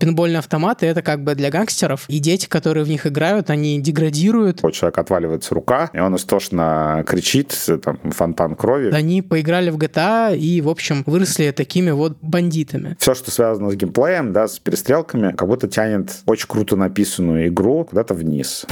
Пинбольные автоматы — это как бы для гангстеров, и дети, которые в них играют, они деградируют. У человека отваливается рука, и он истошно кричит, там, фонтан крови. Они поиграли в GTA и, в общем, выросли такими вот бандитами. Все, что связано с геймплеем, да, с перестрелками, как будто тянет очень круто написанную игру куда-то вниз.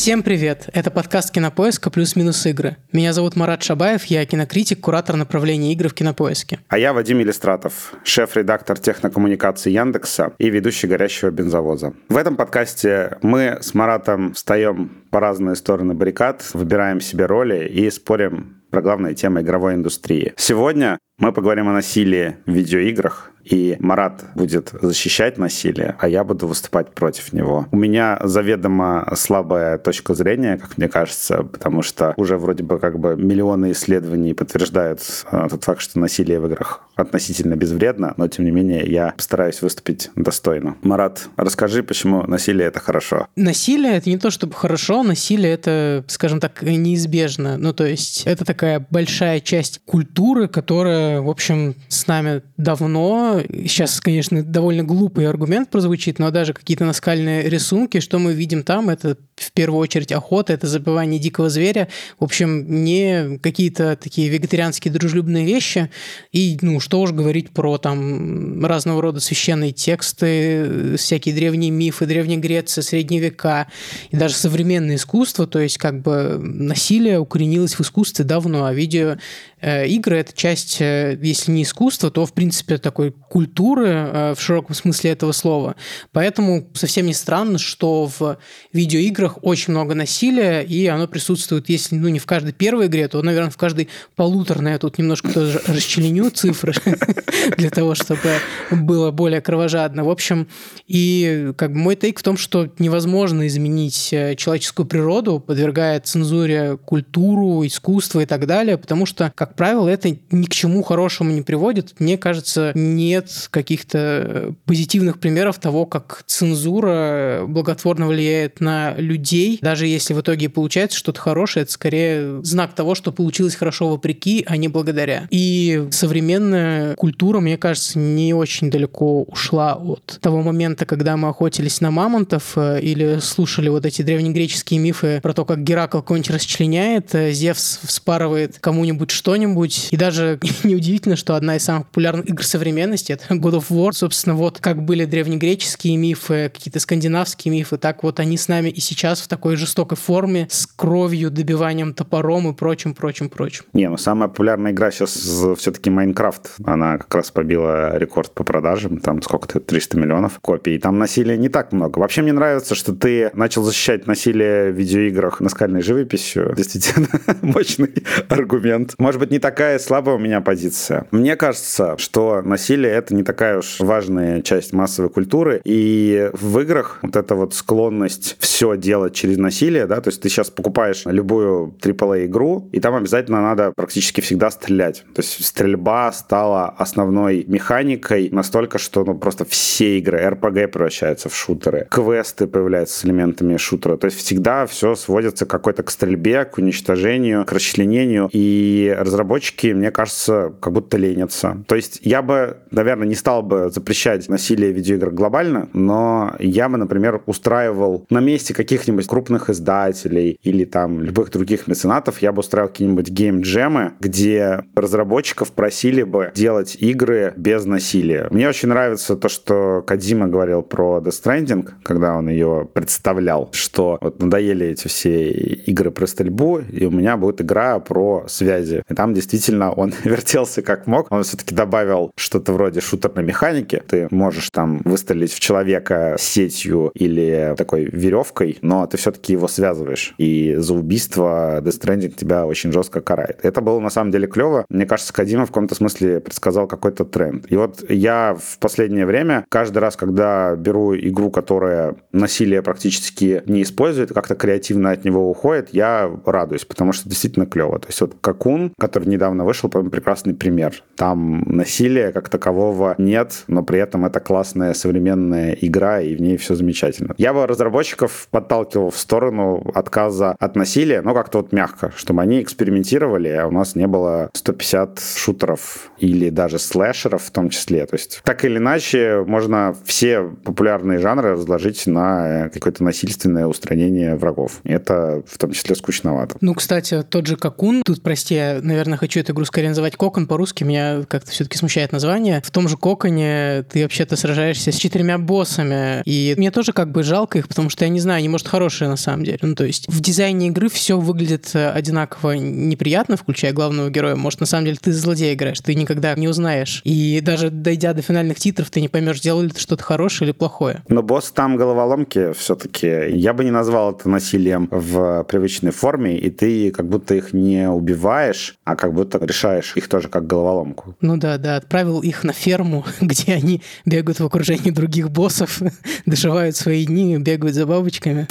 Всем привет! Это подкаст Кинопоиска плюс-минус игры. Меня зовут Марат Шабаев, я кинокритик, куратор направления игры в Кинопоиске. А я Вадим Иллистратов, шеф-редактор технокоммуникации Яндекса и ведущий горящего бензовоза. В этом подкасте мы с Маратом встаем по разные стороны баррикад, выбираем себе роли и спорим про главные темы игровой индустрии. Сегодня мы поговорим о насилии в видеоиграх, и Марат будет защищать насилие, а я буду выступать против него. У меня заведомо слабая точка зрения, как мне кажется, потому что уже вроде бы как бы миллионы исследований подтверждают э, тот факт, что насилие в играх относительно безвредно, но тем не менее я постараюсь выступить достойно. Марат, расскажи, почему насилие это хорошо? Насилие это не то чтобы хорошо, насилие это, скажем так, неизбежно. Ну то есть это такая большая часть культуры, которая, в общем, с нами давно. Сейчас, конечно, довольно глупый аргумент прозвучит, но даже какие-то наскальные рисунки, что мы видим там, это в первую очередь охота, это забывание дикого зверя. В общем, не какие-то такие вегетарианские дружелюбные вещи. И, ну, что уж говорить про там разного рода священные тексты, всякие древние мифы, Древней Греции, Средние века и даже современное искусство. То есть, как бы насилие укоренилось в искусстве давно, а видео Э, это часть, э, если не искусства, то, в принципе, такой культуры э, в широком смысле этого слова. Поэтому совсем не странно, что в видеоиграх очень много насилия, и оно присутствует, если ну, не в каждой первой игре, то, наверное, в каждой полуторной. Я тут немножко тоже расчленю цифры для того, чтобы было более кровожадно. В общем, и как бы мой тейк в том, что невозможно изменить человеческую природу, подвергая цензуре культуру, искусство и так далее, потому что, как правило, это ни к чему хорошему не приводит. Мне кажется, нет каких-то позитивных примеров того, как цензура благотворно влияет на людей. Даже если в итоге получается что-то хорошее, это скорее знак того, что получилось хорошо вопреки, а не благодаря. И современная культура, мне кажется, не очень далеко ушла от того момента, когда мы охотились на мамонтов э, или слушали вот эти древнегреческие мифы про то, как Геракл кого-нибудь расчленяет, э, Зевс вспарывает кому-нибудь что что-нибудь. И даже неудивительно, что одна из самых популярных игр современности — это God of War. Собственно, вот как были древнегреческие мифы, какие-то скандинавские мифы, так вот они с нами и сейчас в такой жестокой форме, с кровью, добиванием топором и прочим, прочим, прочим. Не, ну самая популярная игра сейчас все-таки Майнкрафт. Она как раз побила рекорд по продажам. Там сколько-то, 300 миллионов копий. Там насилия не так много. Вообще мне нравится, что ты начал защищать насилие в видеоиграх наскальной живописью. Действительно, мощный аргумент. Может быть, не такая слабая у меня позиция. Мне кажется, что насилие — это не такая уж важная часть массовой культуры, и в играх вот эта вот склонность все делать через насилие, да, то есть ты сейчас покупаешь любую AAA-игру, и там обязательно надо практически всегда стрелять. То есть стрельба стала основной механикой настолько, что ну, просто все игры, RPG превращаются в шутеры, квесты появляются с элементами шутера, то есть всегда все сводится какой-то к стрельбе, к уничтожению, к расчленению, и разработчики, мне кажется, как будто ленятся. То есть я бы, наверное, не стал бы запрещать насилие в видеоиграх глобально, но я бы, например, устраивал на месте каких-нибудь крупных издателей или там любых других меценатов, я бы устраивал какие-нибудь гейм-джемы, где разработчиков просили бы делать игры без насилия. Мне очень нравится то, что Кадима говорил про Death Stranding, когда он ее представлял, что вот надоели эти все игры про стрельбу, и у меня будет игра про связи. И там действительно он вертелся как мог. Он все-таки добавил что-то вроде шутерной механики. Ты можешь там выстрелить в человека сетью или такой веревкой, но ты все-таки его связываешь. И за убийство Death Stranding тебя очень жестко карает. Это было на самом деле клево. Мне кажется, Кадима в каком-то смысле предсказал какой-то тренд. И вот я в последнее время каждый раз, когда беру игру, которая насилие практически не использует, как-то креативно от него уходит, я радуюсь, потому что действительно клево. То есть вот Какун, который недавно вышел, по-моему, прекрасный обратный пример. Там насилия как такового нет, но при этом это классная современная игра, и в ней все замечательно. Я бы разработчиков подталкивал в сторону отказа от насилия, но как-то вот мягко, чтобы они экспериментировали, а у нас не было 150 шутеров или даже слэшеров в том числе. То есть так или иначе можно все популярные жанры разложить на какое-то насильственное устранение врагов. Это в том числе скучновато. Ну, кстати, тот же Какун, тут, прости, я, наверное, хочу эту игру скорее называть Кокон по-русски, меня как-то все-таки смущает название. В том же Коконе ты вообще-то сражаешься с четырьмя боссами, и мне тоже как бы жалко их, потому что я не знаю, они, может, хорошие на самом деле. Ну, то есть в дизайне игры все выглядит э, одинаково неприятно, включая главного героя. Может, на самом деле ты злодей играешь, ты никогда не узнаешь. И даже дойдя до финальных титров, ты не поймешь, делали ты что-то хорошее или плохое. Но босс там головоломки все-таки. Я бы не назвал это насилием в привычной форме, и ты как будто их не убиваешь, а как будто решаешь их тоже как головоломку. Ну да, да, отправил их на ферму, где они бегают в окружении других боссов, доживают свои дни, бегают за бабочками.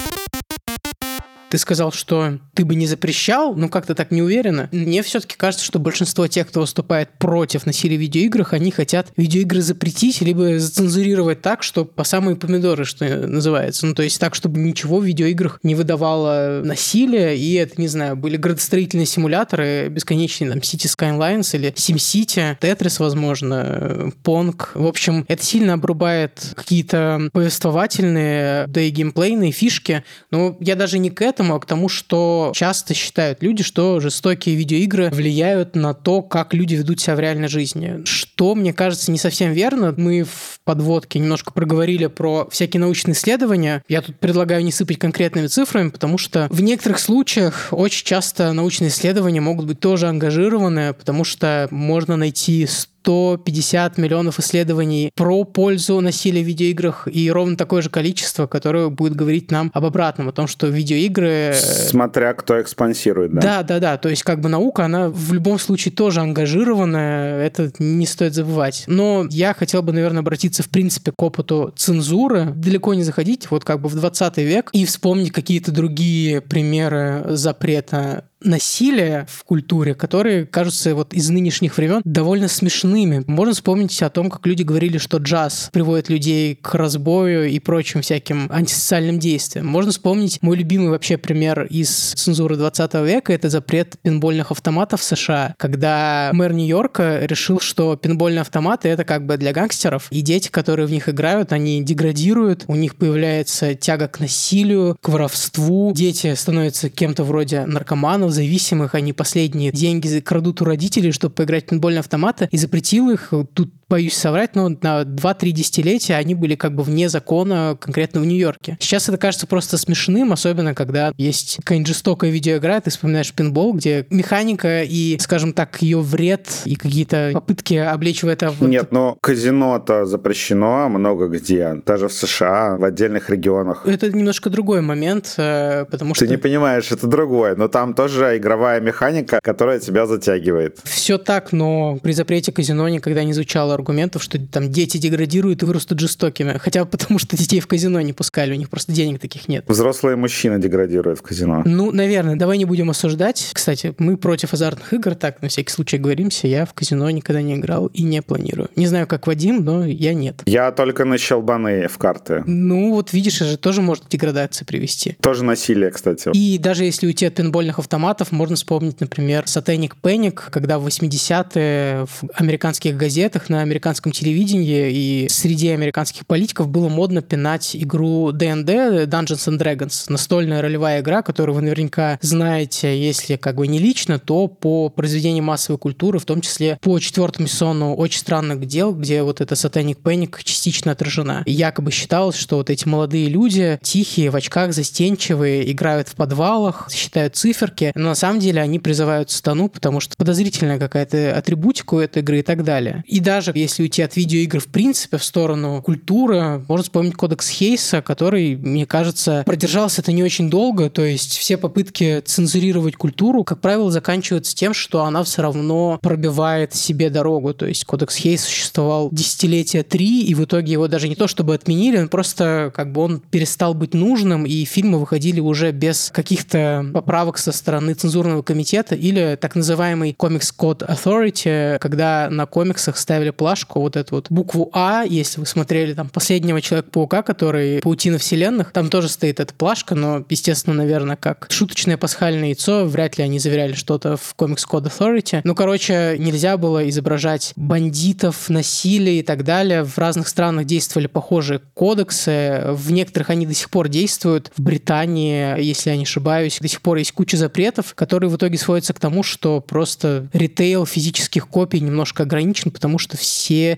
Ты сказал, что ты бы не запрещал, но как-то так не уверенно. Мне все-таки кажется, что большинство тех, кто выступает против насилия в видеоиграх, они хотят видеоигры запретить, либо зацензурировать так, что по самые помидоры, что называется. Ну, то есть так, чтобы ничего в видеоиграх не выдавало насилия, и это, не знаю, были градостроительные симуляторы бесконечные, там, City Skylines или SimCity, Tetris, возможно, Pong. В общем, это сильно обрубает какие-то повествовательные, да и геймплейные фишки, но я даже не к этому этому, а к тому, что часто считают люди, что жестокие видеоигры влияют на то, как люди ведут себя в реальной жизни. Что, мне кажется, не совсем верно. Мы в подводке немножко проговорили про всякие научные исследования. Я тут предлагаю не сыпать конкретными цифрами, потому что в некоторых случаях очень часто научные исследования могут быть тоже ангажированы, потому что можно найти 150 миллионов исследований про пользу насилия в видеоиграх и ровно такое же количество, которое будет говорить нам об обратном, о том, что видеоигры... Смотря кто их спонсирует, да? Да, да, да. То есть как бы наука, она в любом случае тоже ангажированная, это не стоит забывать. Но я хотел бы, наверное, обратиться в принципе к опыту цензуры, далеко не заходить, вот как бы в 20 век и вспомнить какие-то другие примеры запрета насилия в культуре, которые кажутся вот из нынешних времен довольно смешными. Можно вспомнить о том, как люди говорили, что джаз приводит людей к разбою и прочим всяким антисоциальным действиям. Можно вспомнить мой любимый вообще пример из цензуры 20 века, это запрет пинбольных автоматов в США, когда мэр Нью-Йорка решил, что пинбольные автоматы это как бы для гангстеров, и дети, которые в них играют, они деградируют, у них появляется тяга к насилию, к воровству, дети становятся кем-то вроде наркоманов, зависимых, они последние деньги крадут у родителей, чтобы поиграть в пинбольные автоматы, и запретил их. Тут боюсь соврать, но на 2-3 десятилетия они были как бы вне закона конкретно в Нью-Йорке. Сейчас это кажется просто смешным, особенно когда есть какая-нибудь жестокая видеоигра, ты вспоминаешь пинбол, где механика и, скажем так, ее вред и какие-то попытки облечь в это... Нет, но казино-то запрещено много где, даже в США, в отдельных регионах. Это немножко другой момент, э, потому что... Ты не понимаешь, это другое, но там тоже игровая механика, которая тебя затягивает. Все так, но при запрете казино никогда не звучало аргументов, что там дети деградируют и вырастут жестокими. Хотя потому, что детей в казино не пускали, у них просто денег таких нет. Взрослые мужчины деградируют в казино. Ну, наверное, давай не будем осуждать. Кстати, мы против азартных игр, так, на всякий случай говоримся. Я в казино никогда не играл и не планирую. Не знаю, как Вадим, но я нет. Я только на щелбаны в карты. Ну, вот видишь, это же тоже может к деградации привести. Тоже насилие, кстати. И даже если уйти от пинбольных автоматов, можно вспомнить, например, Satanic Panic, когда в 80-е в американских газетах на американском телевидении и среди американских политиков было модно пинать игру D&D, Dungeons and Dragons, настольная ролевая игра, которую вы наверняка знаете, если как бы не лично, то по произведению массовой культуры, в том числе по четвертому сезону «Очень странных дел», где вот эта Satanic Panic частично отражена. И якобы считалось, что вот эти молодые люди, тихие, в очках, застенчивые, играют в подвалах, считают циферки, но на самом деле они призывают сатану, потому что подозрительная какая-то атрибутика у этой игры и так далее. И даже если уйти от видеоигр в принципе в сторону культуры, можно вспомнить кодекс Хейса, который, мне кажется, продержался это не очень долго, то есть все попытки цензурировать культуру, как правило, заканчиваются тем, что она все равно пробивает себе дорогу, то есть кодекс Хейса существовал десятилетия три, и в итоге его даже не то чтобы отменили, он просто как бы он перестал быть нужным, и фильмы выходили уже без каких-то поправок со стороны цензурного комитета или так называемый Code Authority, когда на комиксах ставили плашку, вот эту вот букву А, если вы смотрели там последнего Человека-паука, который Паутина вселенных, там тоже стоит эта плашка, но, естественно, наверное, как шуточное пасхальное яйцо, вряд ли они заверяли что-то в Comics Code Authority. Ну, короче, нельзя было изображать бандитов, насилие и так далее. В разных странах действовали похожие кодексы. В некоторых они до сих пор действуют. В Британии, если я не ошибаюсь, до сих пор есть куча запретов, которые в итоге сводятся к тому, что просто ритейл физических копий немножко ограничен, потому что все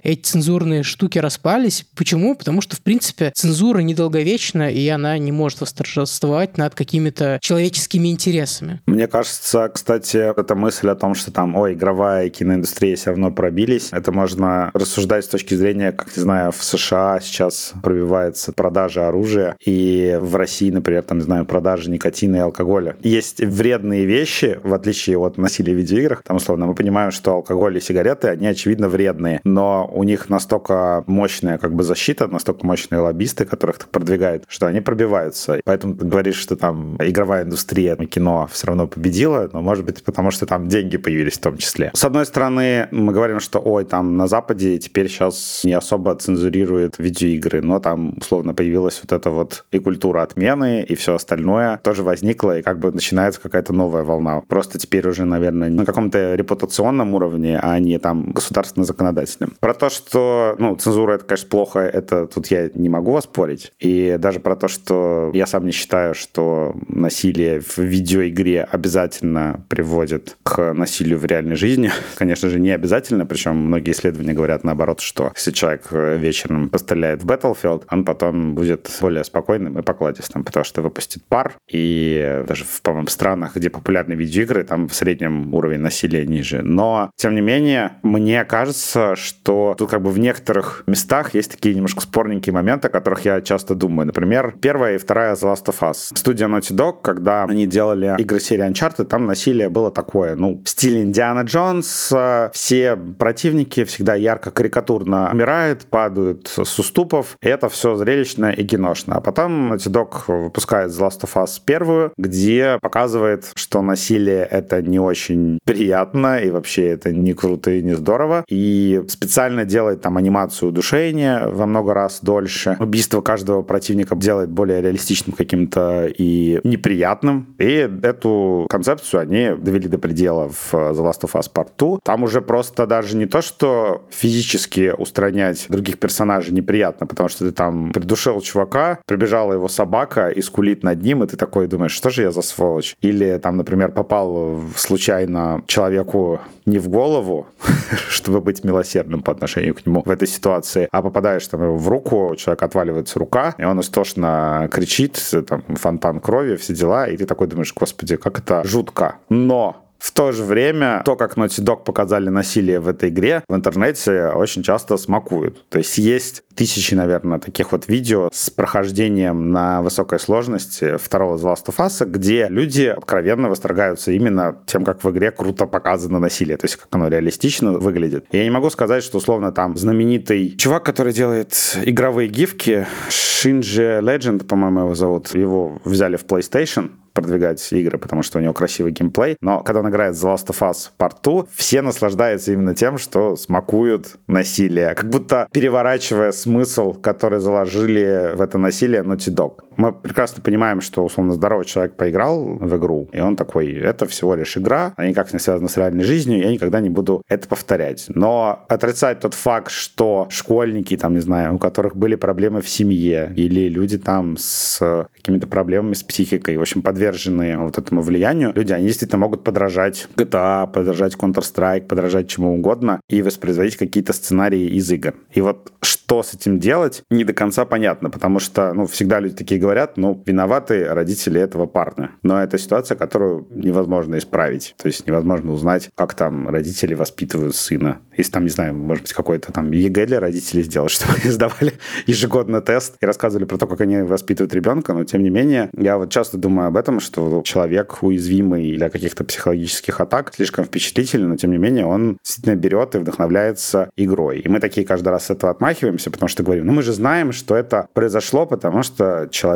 эти цензурные штуки распались. Почему? Потому что, в принципе, цензура недолговечна, и она не может восторжествовать над какими-то человеческими интересами. Мне кажется, кстати, эта мысль о том, что там, ой, игровая и киноиндустрия все равно пробились, это можно рассуждать с точки зрения, как, не знаю, в США сейчас пробивается продажа оружия, и в России, например, там, не знаю, продажа никотина и алкоголя. Есть вредные вещи, в отличие от насилия в видеоиграх, там, условно, мы понимаем, что алкоголь и сигареты, они, очевидно, вредные, но у них настолько мощная как бы защита, настолько мощные лоббисты, которых так продвигают, что они пробиваются. Поэтому ты говоришь, что там игровая индустрия, кино все равно победила, но, может быть, потому что там деньги появились в том числе. С одной стороны, мы говорим, что, ой, там на Западе теперь сейчас не особо цензурируют видеоигры, но там, условно, появилась вот эта вот и культура отмены, и все остальное тоже возникло, и как бы начинается какая-то новая волна. Просто теперь уже, наверное, на каком-то репутационном уровне, а не там государственно-законодательном. Про то, что, ну, цензура это, конечно, плохо, это тут я не могу оспорить. И даже про то, что я сам не считаю, что насилие в видеоигре обязательно приводит к насилию в реальной жизни. Конечно же, не обязательно, причем многие исследования говорят наоборот, что если человек вечером постреляет в Battlefield, он потом будет более спокойным и покладистым, потому что выпустит пар, и даже в, по-моему, странах, где популярны видеоигры, там в среднем уровень насилия ниже. Но, тем не менее, мне кажется, что тут как бы в некоторых местах есть такие немножко спорненькие моменты, о которых я часто думаю. Например, первая и вторая The Last of Us. Студия Naughty Dog, когда они делали игры серии Uncharted, там насилие было такое, ну, в стиле Индиана Джонс, все противники всегда ярко карикатурно умирают, падают с уступов, и это все зрелищно и киношно. А потом Naughty Dog выпускает The Last of Us первую, где показывает, что насилие это не очень приятно, и вообще это не круто и не здорово, и специально делает там анимацию удушения во много раз дольше. Убийство каждого противника делает более реалистичным каким-то и неприятным. И эту концепцию они довели до предела в The Last of Us Part 2. Там уже просто даже не то, что физически устранять других персонажей неприятно, потому что ты там придушил чувака, прибежала его собака и скулит над ним, и ты такой думаешь, что же я за сволочь? Или там, например, попал случайно человеку не в голову, чтобы быть милосердным по отношению к нему в этой ситуации, а попадаешь там в руку, у человека отваливается рука, и он истошно кричит, там, фонтан крови, все дела, и ты такой думаешь, господи, как это жутко. Но в то же время то, как Naughty Dog показали насилие в этой игре, в интернете очень часто смакуют. То есть есть тысячи, наверное, таких вот видео с прохождением на высокой сложности второго The Last of Us, где люди откровенно восторгаются именно тем, как в игре круто показано насилие, то есть как оно реалистично выглядит. Я не могу сказать, что условно там знаменитый чувак, который делает игровые гифки, Shinji Legend, по-моему, его зовут, его взяли в PlayStation, продвигать игры, потому что у него красивый геймплей. Но когда он играет The Last of Us Part 2, все наслаждаются именно тем, что смакуют насилие. Как будто переворачивая смысл, который заложили в это насилие Naughty Dog. Мы прекрасно понимаем, что, условно, здоровый человек поиграл в игру, и он такой, это всего лишь игра, она никак не связана с реальной жизнью, я никогда не буду это повторять. Но отрицать тот факт, что школьники, там, не знаю, у которых были проблемы в семье, или люди там с какими-то проблемами с психикой, в общем, подверженные вот этому влиянию, люди, они действительно могут подражать GTA, подражать Counter-Strike, подражать чему угодно и воспроизводить какие-то сценарии из игр. И вот что с этим делать, не до конца понятно, потому что, ну, всегда люди такие говорят, ну, виноваты родители этого парня. Но это ситуация, которую невозможно исправить. То есть невозможно узнать, как там родители воспитывают сына. Если там, не знаю, может быть, какой-то там ЕГЭ для родителей сделать, чтобы они сдавали ежегодно тест и рассказывали про то, как они воспитывают ребенка, но тем не менее, я вот часто думаю об этом, что человек уязвимый для каких-то психологических атак, слишком впечатлительный, но тем не менее он действительно берет и вдохновляется игрой. И мы такие каждый раз с этого отмахиваемся, потому что говорим, ну мы же знаем, что это произошло, потому что человек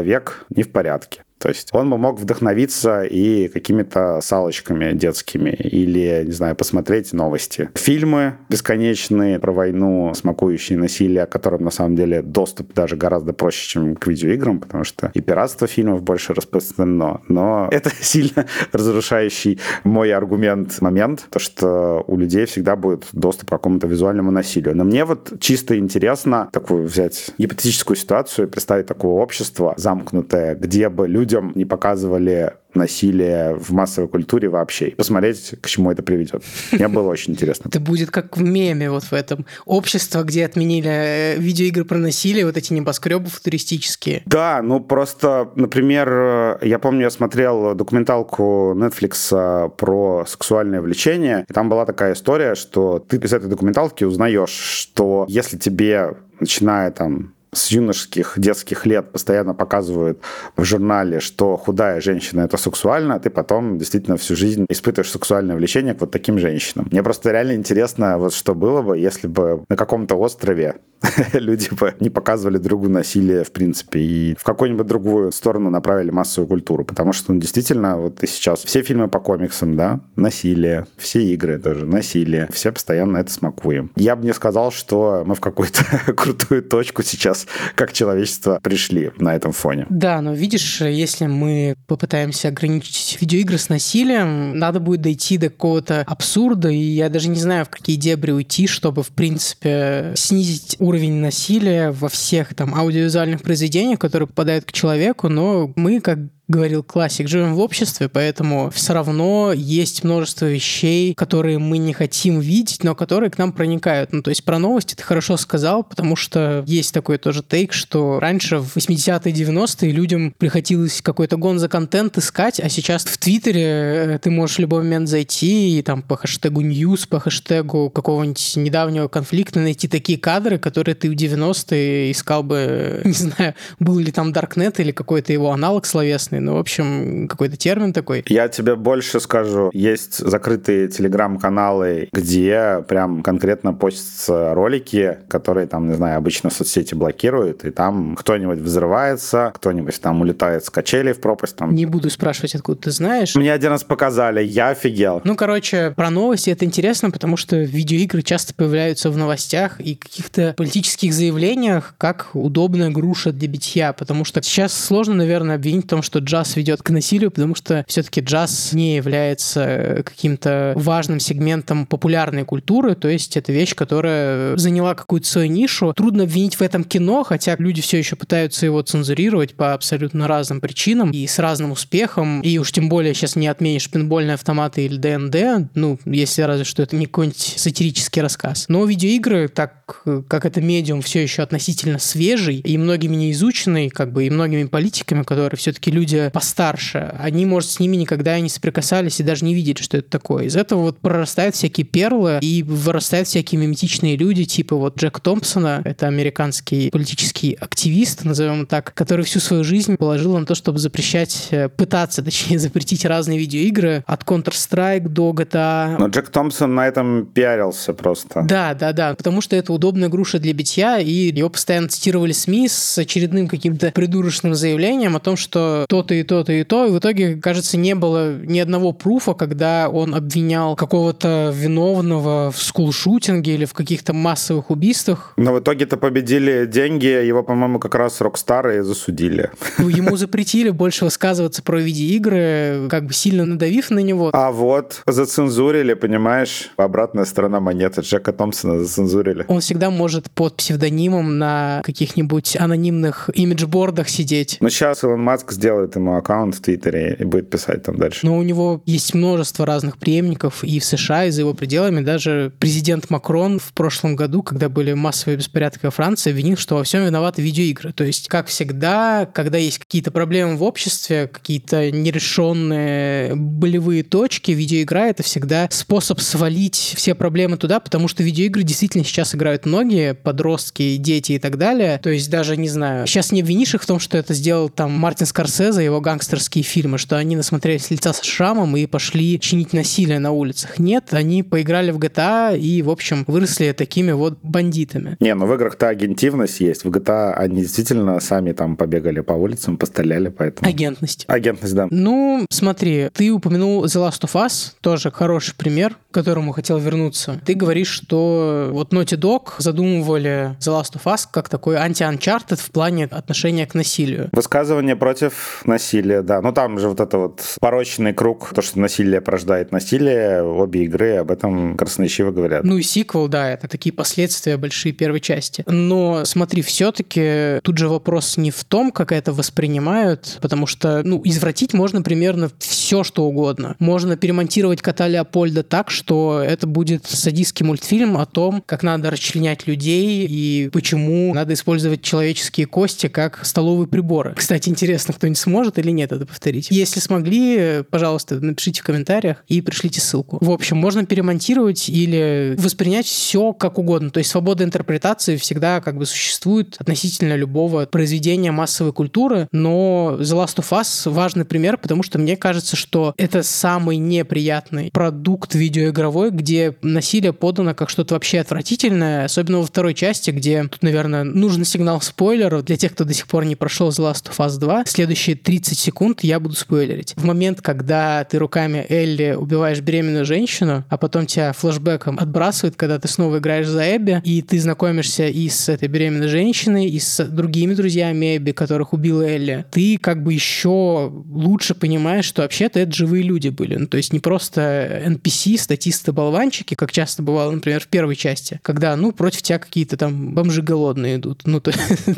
не в порядке. То есть он бы мог вдохновиться и какими-то салочками детскими или, не знаю, посмотреть новости. Фильмы бесконечные про войну, смакующие насилие, о котором на самом деле доступ даже гораздо проще, чем к видеоиграм, потому что и пиратство фильмов больше распространено. Но это сильно разрушающий мой аргумент момент, то что у людей всегда будет доступ к какому-то визуальному насилию. Но мне вот чисто интересно такую взять гипотетическую ситуацию, представить такое общество замкнутое, где бы люди людям не показывали насилие в массовой культуре вообще. И посмотреть, к чему это приведет. Мне было очень интересно. Это будет как в меме вот в этом. Общество, где отменили э, видеоигры про насилие, вот эти небоскребы футуристические. Да, ну просто, например, э, я помню, я смотрел документалку Netflix э, про сексуальное влечение, и там была такая история, что ты из этой документалки узнаешь, что если тебе начиная там с юношеских, детских лет постоянно показывают в журнале, что худая женщина это сексуально, а ты потом действительно всю жизнь испытываешь сексуальное влечение к вот таким женщинам. Мне просто реально интересно, вот что было бы, если бы на каком-то острове люди бы не показывали другу насилие в принципе и в какую-нибудь другую сторону направили массовую культуру, потому что ну, действительно вот и сейчас все фильмы по комиксам, да, насилие, все игры тоже насилие, все постоянно это смакуем. Я бы не сказал, что мы в какую-то крутую точку сейчас как человечество пришли на этом фоне. Да, но видишь, если мы попытаемся ограничить видеоигры с насилием, надо будет дойти до какого-то абсурда, и я даже не знаю, в какие дебри уйти, чтобы, в принципе, снизить уровень насилия во всех там аудиовизуальных произведениях, которые попадают к человеку, но мы, как говорил классик, живем в обществе, поэтому все равно есть множество вещей, которые мы не хотим видеть, но которые к нам проникают. Ну, то есть про новости ты хорошо сказал, потому что есть такой тоже тейк, что раньше в 80-е, 90-е людям приходилось какой-то гон за контент искать, а сейчас в Твиттере э, ты можешь в любой момент зайти и там по хэштегу news, по хэштегу какого-нибудь недавнего конфликта найти такие кадры, которые ты в 90-е искал бы, не знаю, был ли там Даркнет или какой-то его аналог словесный, известный, ну, в общем, какой-то термин такой. Я тебе больше скажу. Есть закрытые телеграм-каналы, где прям конкретно постятся ролики, которые там, не знаю, обычно соцсети блокируют, и там кто-нибудь взрывается, кто-нибудь там улетает с качелей в пропасть. Там. Не буду спрашивать, откуда ты знаешь. Мне один раз показали, я офигел. Ну, короче, про новости это интересно, потому что видеоигры часто появляются в новостях и каких-то политических заявлениях, как удобная груша для битья, потому что сейчас сложно, наверное, обвинить в том, что джаз ведет к насилию, потому что все-таки джаз не является каким-то важным сегментом популярной культуры, то есть это вещь, которая заняла какую-то свою нишу. Трудно обвинить в этом кино, хотя люди все еще пытаются его цензурировать по абсолютно разным причинам и с разным успехом, и уж тем более сейчас не отменишь пинбольные автоматы или ДНД, ну, если разве что это не какой-нибудь сатирический рассказ. Но видеоигры, так как это медиум все еще относительно свежий и многими не изученный, как бы и многими политиками, которые все-таки люди люди постарше, они, может, с ними никогда и не соприкасались и даже не видели, что это такое. Из этого вот прорастают всякие перлы и вырастают всякие миметичные люди, типа вот Джек Томпсона, это американский политический активист, назовем так, который всю свою жизнь положил на то, чтобы запрещать, э, пытаться, точнее, запретить разные видеоигры от Counter-Strike до GTA. Но Джек Томпсон на этом пиарился просто. Да, да, да, потому что это удобная груша для битья, и его постоянно цитировали СМИ с очередным каким-то придурочным заявлением о том, что то-то и то-то и то, и в итоге, кажется, не было ни одного пруфа, когда он обвинял какого-то виновного в скулшутинге или в каких-то массовых убийствах. Но в итоге-то победили деньги, его, по-моему, как раз Рокстары засудили. Ну, ему запретили больше высказываться про видеоигры, как бы сильно надавив на него. А вот зацензурили, понимаешь, обратная сторона монеты. Джека Томпсона зацензурили. Он всегда может под псевдонимом на каких-нибудь анонимных имиджбордах сидеть. Но сейчас Илон Маск сделает ему аккаунт в Твиттере и будет писать там дальше. Но у него есть множество разных преемников и в США, и за его пределами. Даже президент Макрон в прошлом году, когда были массовые беспорядки во Франции, обвинил, что во всем виноваты видеоигры. То есть, как всегда, когда есть какие-то проблемы в обществе, какие-то нерешенные болевые точки, видеоигра — это всегда способ свалить все проблемы туда, потому что видеоигры действительно сейчас играют многие, подростки, дети и так далее. То есть даже, не знаю, сейчас не обвинишь их в том, что это сделал там Мартин Скорсезе, его гангстерские фильмы, что они насмотрелись лица с шрамом и пошли чинить насилие на улицах. Нет, они поиграли в GTA и, в общем, выросли такими вот бандитами. Не, ну в играх-то агентивность есть. В GTA они действительно сами там побегали по улицам, постреляли, поэтому... Агентность. Агентность, да. Ну, смотри, ты упомянул The Last of Us, тоже хороший пример, к которому хотел вернуться. Ты говоришь, что вот Naughty Dog задумывали The Last of Us как такой анти-Uncharted в плане отношения к насилию. Высказывание против насилия, да. Ну там же вот это вот порочный круг, то, что насилие порождает насилие, обе игры об этом красноречиво говорят. Ну и сиквел, да, это такие последствия большие первой части. Но смотри, все-таки тут же вопрос не в том, как это воспринимают, потому что, ну, извратить можно примерно все, что угодно. Можно перемонтировать кота Леопольда так, что это будет садистский мультфильм о том, как надо расчленять людей и почему надо использовать человеческие кости как столовые приборы. Кстати, интересно, кто-нибудь сможет или нет это повторить. Если смогли, пожалуйста, напишите в комментариях и пришлите ссылку. В общем, можно перемонтировать или воспринять все как угодно. То есть свобода интерпретации всегда как бы существует относительно любого произведения массовой культуры, но The Last of Us важный пример, потому что мне кажется, что это самый неприятный продукт видеоигровой, где насилие подано как что-то вообще отвратительное, особенно во второй части, где тут, наверное, нужен сигнал спойлеров для тех, кто до сих пор не прошел The Last of Us 2. Следующие 30 секунд я буду спойлерить. В момент, когда ты руками Элли убиваешь беременную женщину, а потом тебя флэшбэком отбрасывает, когда ты снова играешь за Эбби, и ты знакомишься и с этой беременной женщиной, и с другими друзьями Эбби, которых убила Элли, ты как бы еще лучше понимаешь, что вообще-то это живые люди были. Ну, то есть не просто NPC, статисты-болванчики, как часто бывало, например, в первой части, когда, ну, против тебя какие-то там бомжи голодные идут. Ну, то,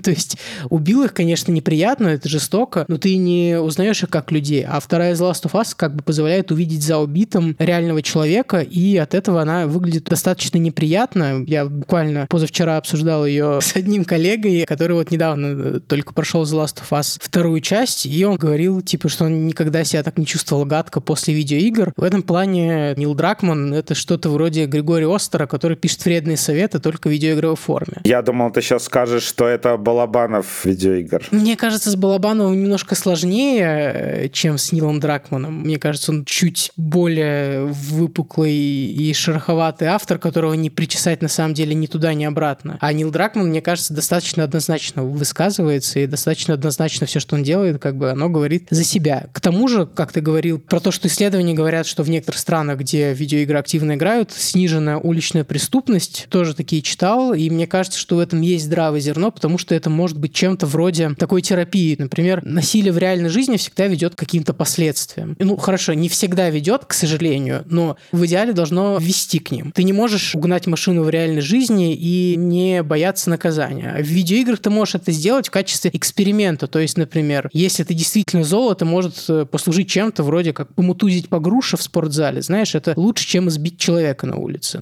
то есть убил их, конечно, неприятно, это жестоко, но ты не узнаешь их как людей. А вторая из Last of Us как бы позволяет увидеть за убитым реального человека, и от этого она выглядит достаточно неприятно. Я буквально позавчера обсуждал ее с одним коллегой, который вот недавно только прошел The Last of Us вторую часть, и он говорил, типа, что он никогда себя так не чувствовал гадко после видеоигр. В этом плане Нил Дракман — это что-то вроде Григория Остера, который пишет вредные советы только в видеоигровой форме. Я думал, ты сейчас скажешь, что это Балабанов видеоигр. Мне кажется, с Балабановым немножко сложнее, э, чем с Нилом Дракманом. Мне кажется, он чуть более выпуклый и шероховатый автор, которого не причесать на самом деле ни туда, ни обратно. А Нил Дракман, мне кажется, достаточно однозначно высказывается и достаточно однозначно все, что он делает, как бы оно говорит за себя. К тому же, как ты говорил, про то, что исследования говорят, что в некоторых странах, где видеоигры активно играют, снижена уличная преступность. Тоже такие читал, и мне кажется, что в этом есть здравое зерно, потому что это может быть чем-то вроде такой терапии. Например, насилие в реальной жизни всегда ведет к каким-то последствиям. Ну, хорошо, не всегда ведет, к сожалению, но в идеале должно вести к ним. Ты не можешь угнать машину в реальной жизни и не бояться наказания. В видеоиграх ты можешь это сделать в качестве эксперимента. То есть, например, если ты действительно зол, это может э, послужить чем-то вроде как помутузить по в спортзале. Знаешь, это лучше, чем избить человека на улице.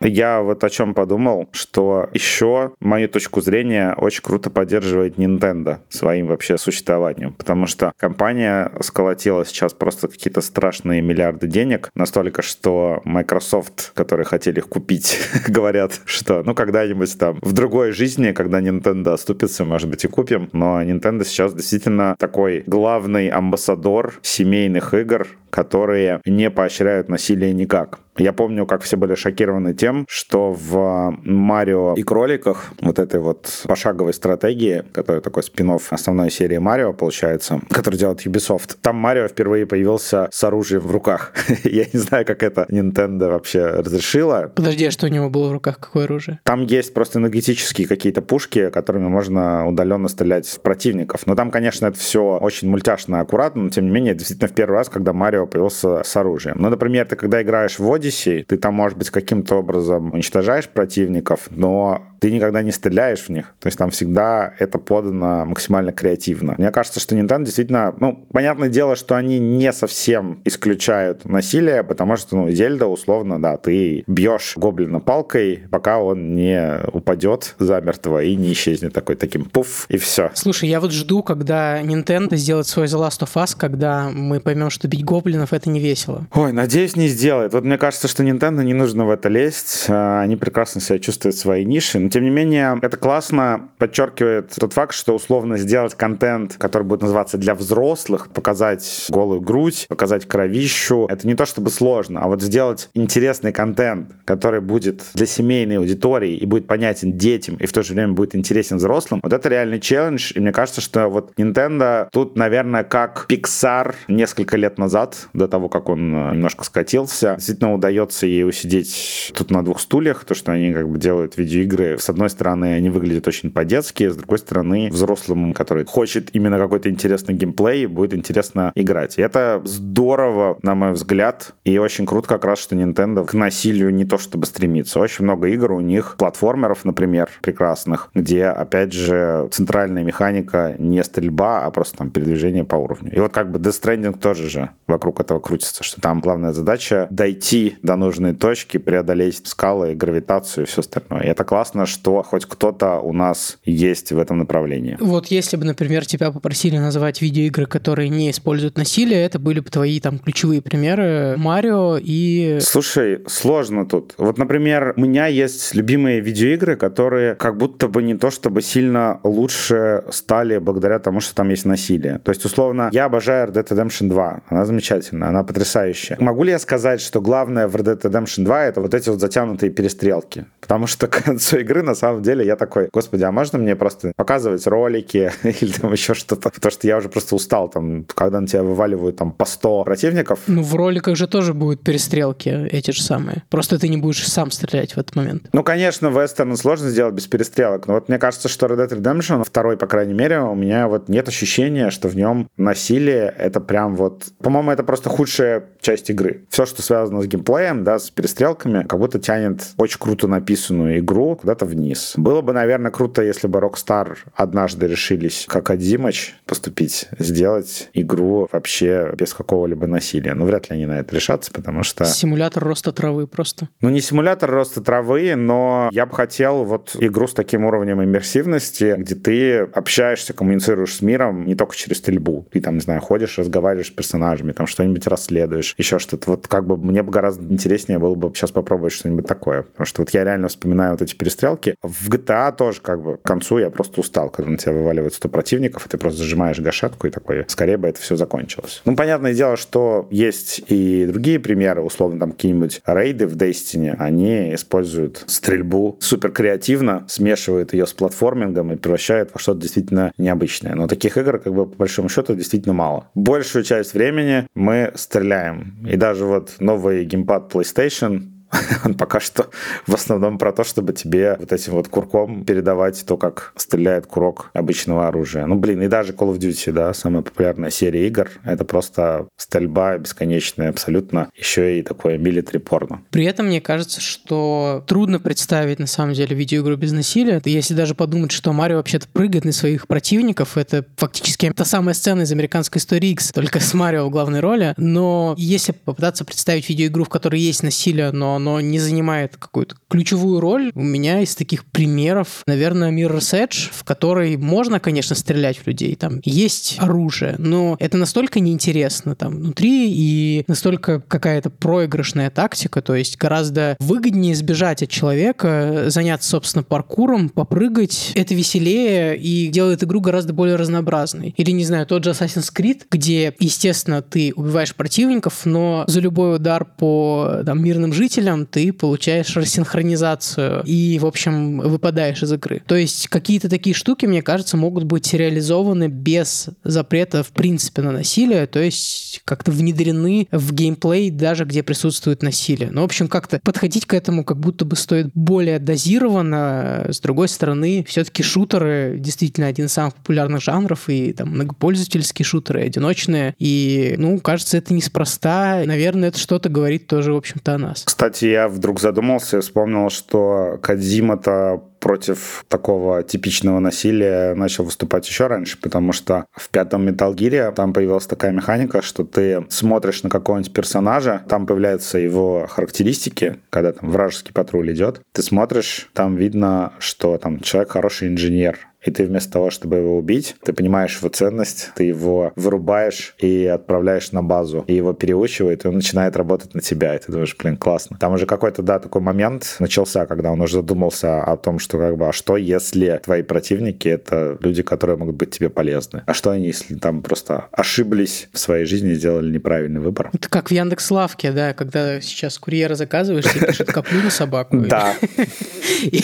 Я вот о чем подумал, что еще мою точку зрения очень круто поддерживает Nintendo своим вообще существованием, потому что компания сколотила сейчас просто какие-то страшные миллиарды денег, настолько, что Microsoft, которые хотели их купить, говорят, что ну когда-нибудь там в другой жизни, когда Nintendo оступится, может быть и купим, но Nintendo сейчас действительно такой главный амбассадор семейных игр, которые не поощряют насилие никак. Я помню, как все были шокированы тем, что в Марио и кроликах вот этой вот пошаговой стратегии, которая такой спин основной серии Марио, получается, который делает Ubisoft, там Марио впервые появился с оружием в руках. Я не знаю, как это Nintendo вообще разрешила. Подожди, а что у него было в руках? Какое оружие? Там есть просто энергетические какие-то пушки, которыми можно удаленно стрелять в противников. Но там, конечно, это все очень мультяшно, аккуратно, но тем не менее, действительно, в первый раз, когда Марио появился с оружием. Ну, например, ты когда играешь в Odyssey, ты там, может быть, каким-то образом уничтожаешь противников, но ты никогда не стреляешь в них. То есть там всегда это подано максимально креативно. Мне кажется, что Nintendo действительно, ну, понятное дело, что они не совсем исключают насилие, потому что, ну, Зельда, условно, да, ты бьешь гоблина палкой, пока он не упадет замертво и не исчезнет такой таким пуф, и все. Слушай, я вот жду, когда Nintendo сделает свой The Last of Us, когда мы поймем, что бить гоблинов это не весело. Ой, надеюсь, не сделает. Вот мне кажется, что Nintendo не нужно в это лезть. А, они прекрасно себя чувствуют в своей нише. Но, тем не менее, это классно подчеркивает тот факт, что условно сделать контент, который будет называться для взрослых, показать голую грудь, показать кровищу, это не то чтобы сложно, а вот сделать интересный контент, который будет для семейной аудитории и будет понятен детям, и в то же время будет интересен взрослым, вот это реальный челлендж. И мне кажется, что вот Nintendo тут, наверное, как Pixar несколько лет назад, до того, как он э, немножко скатился, действительно удается ей усидеть тут на двух стульях, то, что они как бы делают видеоигры. С одной стороны, они выглядят очень по-детски, с другой стороны, взрослому, который хочет именно какой-то интересный геймплей, будет интересно играть. И это здорово, на мой взгляд, и очень круто как раз, что Nintendo к насилию не то чтобы стремится. Очень много игр у них, платформеров, например, прекрасных, где, опять же, центральная механика не стрельба, а просто там передвижение по уровню. И вот как бы Death Stranding тоже же вокруг этого крутится, что там главная задача дойти до нужной точки, преодолеть скалы, гравитацию и все остальное. И это классно, что хоть кто-то у нас есть в этом направлении. Вот если бы, например, тебя попросили назвать видеоигры, которые не используют насилие, это были бы твои там ключевые примеры Марио и... Слушай, сложно тут. Вот, например, у меня есть любимые видеоигры, которые как будто бы не то чтобы сильно лучше стали благодаря тому, что там есть насилие. То есть, условно, я обожаю Red Dead Redemption 2. Она замечательная, она потрясающая. Могу ли я сказать, что главное в Red Dead Redemption 2 это вот эти вот затянутые перестрелки? Потому что к концу игры, на самом деле, я такой, господи, а можно мне просто показывать ролики или там еще что-то? Потому что я уже просто устал, там, когда на тебя вываливают там по 100 противников. Ну, в роликах же тоже будут перестрелки эти же самые. Просто ты не будешь сам стрелять в этот момент. Ну, конечно, вестерн сложно сделать без перестрелок, но вот мне кажется, что Red Dead Redemption, второй, по крайней мере, у меня вот нет ощущения, что в нем насилие — это прям вот... По-моему, это просто худшая часть игры. Все, что связано с геймплеем, да, с перестрелками, как будто тянет очень круто написанную игру куда-то вниз. Было бы, наверное, круто, если бы Rockstar однажды решились, как Адзимач, поступить, сделать игру вообще без какого-либо насилия. Ну, вряд ли они на это решатся, потому что... Симулятор роста травы просто. Ну, не симулятор роста травы, но я бы хотел вот игру с таким уровнем иммерсивности, где ты общаешься, коммуницируешь с миром не только через стрельбу. Ты там, не знаю, ходишь, разговариваешь с персонажами, там что-нибудь расследуешь, еще что-то. Вот как бы мне бы гораздо интереснее было бы сейчас попробовать что-нибудь такое. Потому что вот я реально вспоминаю вот эти перестрелки. В GTA тоже как бы к концу я просто устал, когда на тебя вываливают 100 противников, и ты просто зажимаешь гашетку и такой, скорее бы это все закончилось. Ну, понятное дело, что есть и другие примеры, условно, там какие-нибудь рейды в Destiny, они используют стрельбу супер креативно, смешивают ее с платформингом и превращают во что-то действительно необычное. Но таких игр, как бы, по большому счету, действительно мало. Большую часть времени мы стреляем. И даже вот новый геймпад PlayStation он пока что в основном про то, чтобы тебе вот этим вот курком передавать то, как стреляет курок обычного оружия. Ну, блин, и даже Call of Duty, да, самая популярная серия игр, это просто стрельба бесконечная абсолютно, еще и такое милитари порно. При этом мне кажется, что трудно представить на самом деле видеоигру без насилия. Если даже подумать, что Марио вообще-то прыгает на своих противников, это фактически та самая сцена из американской истории X, только с Марио в главной роли. Но если попытаться представить видеоигру, в которой есть насилие, но оно не занимает какую-то ключевую роль. У меня из таких примеров, наверное, Mirror's Edge, в которой можно, конечно, стрелять в людей. Там есть оружие, но это настолько неинтересно там внутри и настолько какая-то проигрышная тактика, то есть гораздо выгоднее избежать от человека, заняться, собственно, паркуром, попрыгать. Это веселее и делает игру гораздо более разнообразной. Или, не знаю, тот же Assassin's Creed, где, естественно, ты убиваешь противников, но за любой удар по там, мирным жителям уровнем ты получаешь рассинхронизацию и, в общем, выпадаешь из игры. То есть какие-то такие штуки, мне кажется, могут быть реализованы без запрета в принципе на насилие, то есть как-то внедрены в геймплей даже где присутствует насилие. Ну, в общем, как-то подходить к этому как будто бы стоит более дозированно. С другой стороны, все-таки шутеры действительно один из самых популярных жанров, и там многопользовательские шутеры, одиночные. И, ну, кажется, это неспроста. Наверное, это что-то говорит тоже, в общем-то, о нас. Кстати, я вдруг задумался и вспомнил, что Кадзима-то против такого типичного насилия начал выступать еще раньше, потому что в пятом Metal Gear там появилась такая механика, что ты смотришь на какого-нибудь персонажа, там появляются его характеристики, когда там вражеский патруль идет, ты смотришь, там видно, что там человек хороший инженер, и ты вместо того, чтобы его убить, ты понимаешь его ценность, ты его вырубаешь и отправляешь на базу, и его переучивает, и он начинает работать на тебя, и ты думаешь, блин, классно. Там уже какой-то, да, такой момент начался, когда он уже задумался о том, что как бы, а что если твои противники — это люди, которые могут быть тебе полезны? А что они, если там просто ошиблись в своей жизни и сделали неправильный выбор? Это как в Яндекс.Лавке, да, когда сейчас курьера заказываешь, и пишет «коплю на собаку». Да. И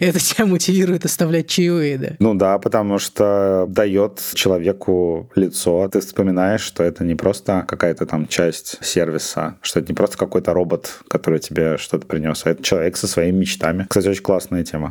это тебя мотивирует оставлять чаевые, да. Ну да, потому что дает человеку лицо. Ты вспоминаешь, что это не просто какая-то там часть сервиса, что это не просто какой-то робот, который тебе что-то принес, а это человек со своими мечтами. Кстати, очень классная тема.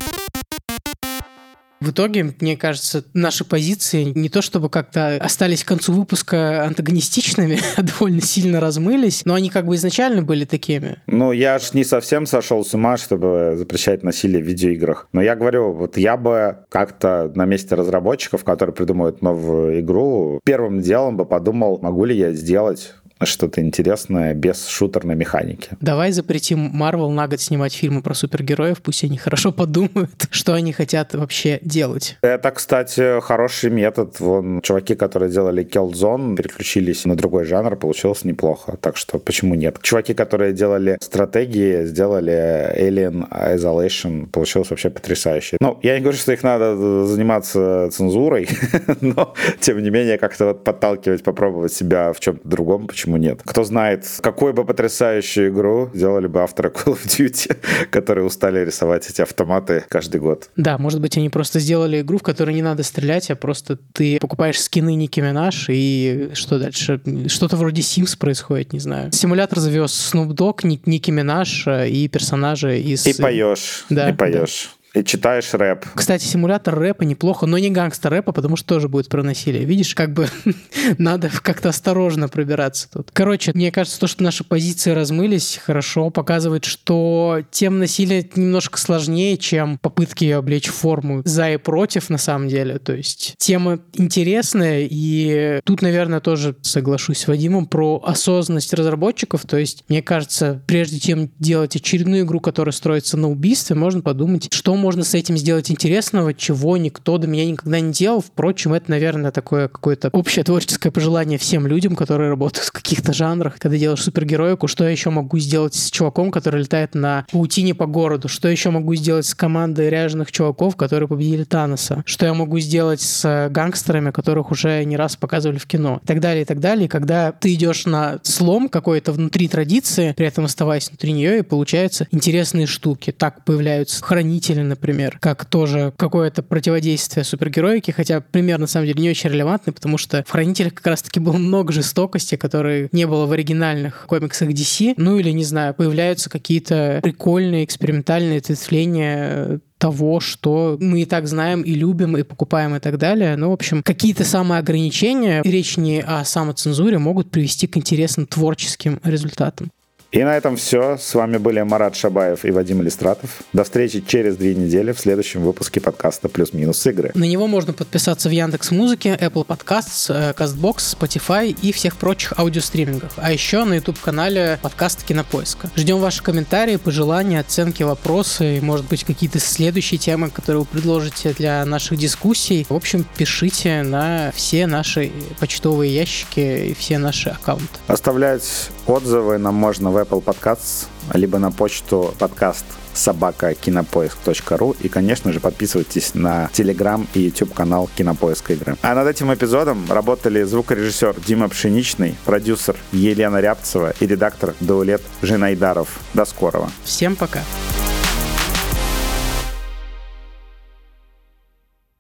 В итоге, мне кажется, наши позиции не то чтобы как-то остались к концу выпуска антагонистичными, а довольно сильно размылись, но они как бы изначально были такими. Ну, я ж не совсем сошел с ума, чтобы запрещать насилие в видеоиграх. Но я говорю, вот я бы как-то на месте разработчиков, которые придумывают новую игру, первым делом бы подумал, могу ли я сделать что-то интересное без шутерной механики. Давай запретим Marvel на год снимать фильмы про супергероев, пусть они хорошо подумают, что они хотят вообще делать. Это, кстати, хороший метод. Вон, чуваки, которые делали Killzone, переключились на другой жанр, получилось неплохо. Так что почему нет? Чуваки, которые делали стратегии, сделали Alien Isolation, получилось вообще потрясающе. Ну, я не говорю, что их надо заниматься цензурой, но, тем не менее, как-то вот подталкивать, попробовать себя в чем-то другом, почему почему нет? Кто знает, какую бы потрясающую игру сделали бы авторы Call of Duty, которые устали рисовать эти автоматы каждый год. Да, может быть, они просто сделали игру, в которой не надо стрелять, а просто ты покупаешь скины Ники Минаж, и что дальше? Что-то вроде Sims происходит, не знаю. Симулятор завез Snoop Dogg, Ники Минаж и персонажи из... И поешь, да, и поешь. Да. И читаешь рэп. Кстати, симулятор рэпа неплохо, но не гангстер рэпа, потому что тоже будет про насилие. Видишь, как бы надо как-то осторожно пробираться тут. Короче, мне кажется, то, что наши позиции размылись, хорошо показывает, что тем насилие немножко сложнее, чем попытки облечь форму за и против, на самом деле. То есть тема интересная, и тут, наверное, тоже соглашусь с Вадимом про осознанность разработчиков. То есть, мне кажется, прежде чем делать очередную игру, которая строится на убийстве, можно подумать, что можно с этим сделать интересного, чего никто до меня никогда не делал. Впрочем, это, наверное, такое какое-то общее творческое пожелание всем людям, которые работают в каких-то жанрах. Когда делаешь супергероику, что я еще могу сделать с чуваком, который летает на паутине по городу? Что еще могу сделать с командой ряженых чуваков, которые победили Таноса? Что я могу сделать с гангстерами, которых уже не раз показывали в кино? И так далее, и так далее. И когда ты идешь на слом какой-то внутри традиции, при этом оставаясь внутри нее, и получаются интересные штуки. Так появляются хранители, например, как тоже какое-то противодействие супергероике, хотя пример на самом деле не очень релевантный, потому что в «Хранителях» как раз-таки было много жестокости, которые не было в оригинальных комиксах DC. Ну или, не знаю, появляются какие-то прикольные экспериментальные ответвления того, что мы и так знаем и любим, и покупаем и так далее. Ну, в общем, какие-то самоограничения, речь не о самоцензуре, могут привести к интересным творческим результатам. И на этом все. С вами были Марат Шабаев и Вадим Илистратов. До встречи через две недели в следующем выпуске подкаста «Плюс-минус игры». На него можно подписаться в Яндекс Музыке, Apple Podcasts, э, CastBox, Spotify и всех прочих аудиостримингов. А еще на YouTube-канале подкаста Кинопоиска. Ждем ваши комментарии, пожелания, оценки, вопросы, и, может быть, какие-то следующие темы, которые вы предложите для наших дискуссий. В общем, пишите на все наши почтовые ящики и все наши аккаунты. Оставлять отзывы нам можно в Apple Podcasts, либо на почту подкаст собака кинопоиск.ру и, конечно же, подписывайтесь на Telegram и YouTube канал Кинопоиск игры. А над этим эпизодом работали звукорежиссер Дима Пшеничный, продюсер Елена Рябцева и редактор Даулет Женайдаров. До скорого. Всем пока.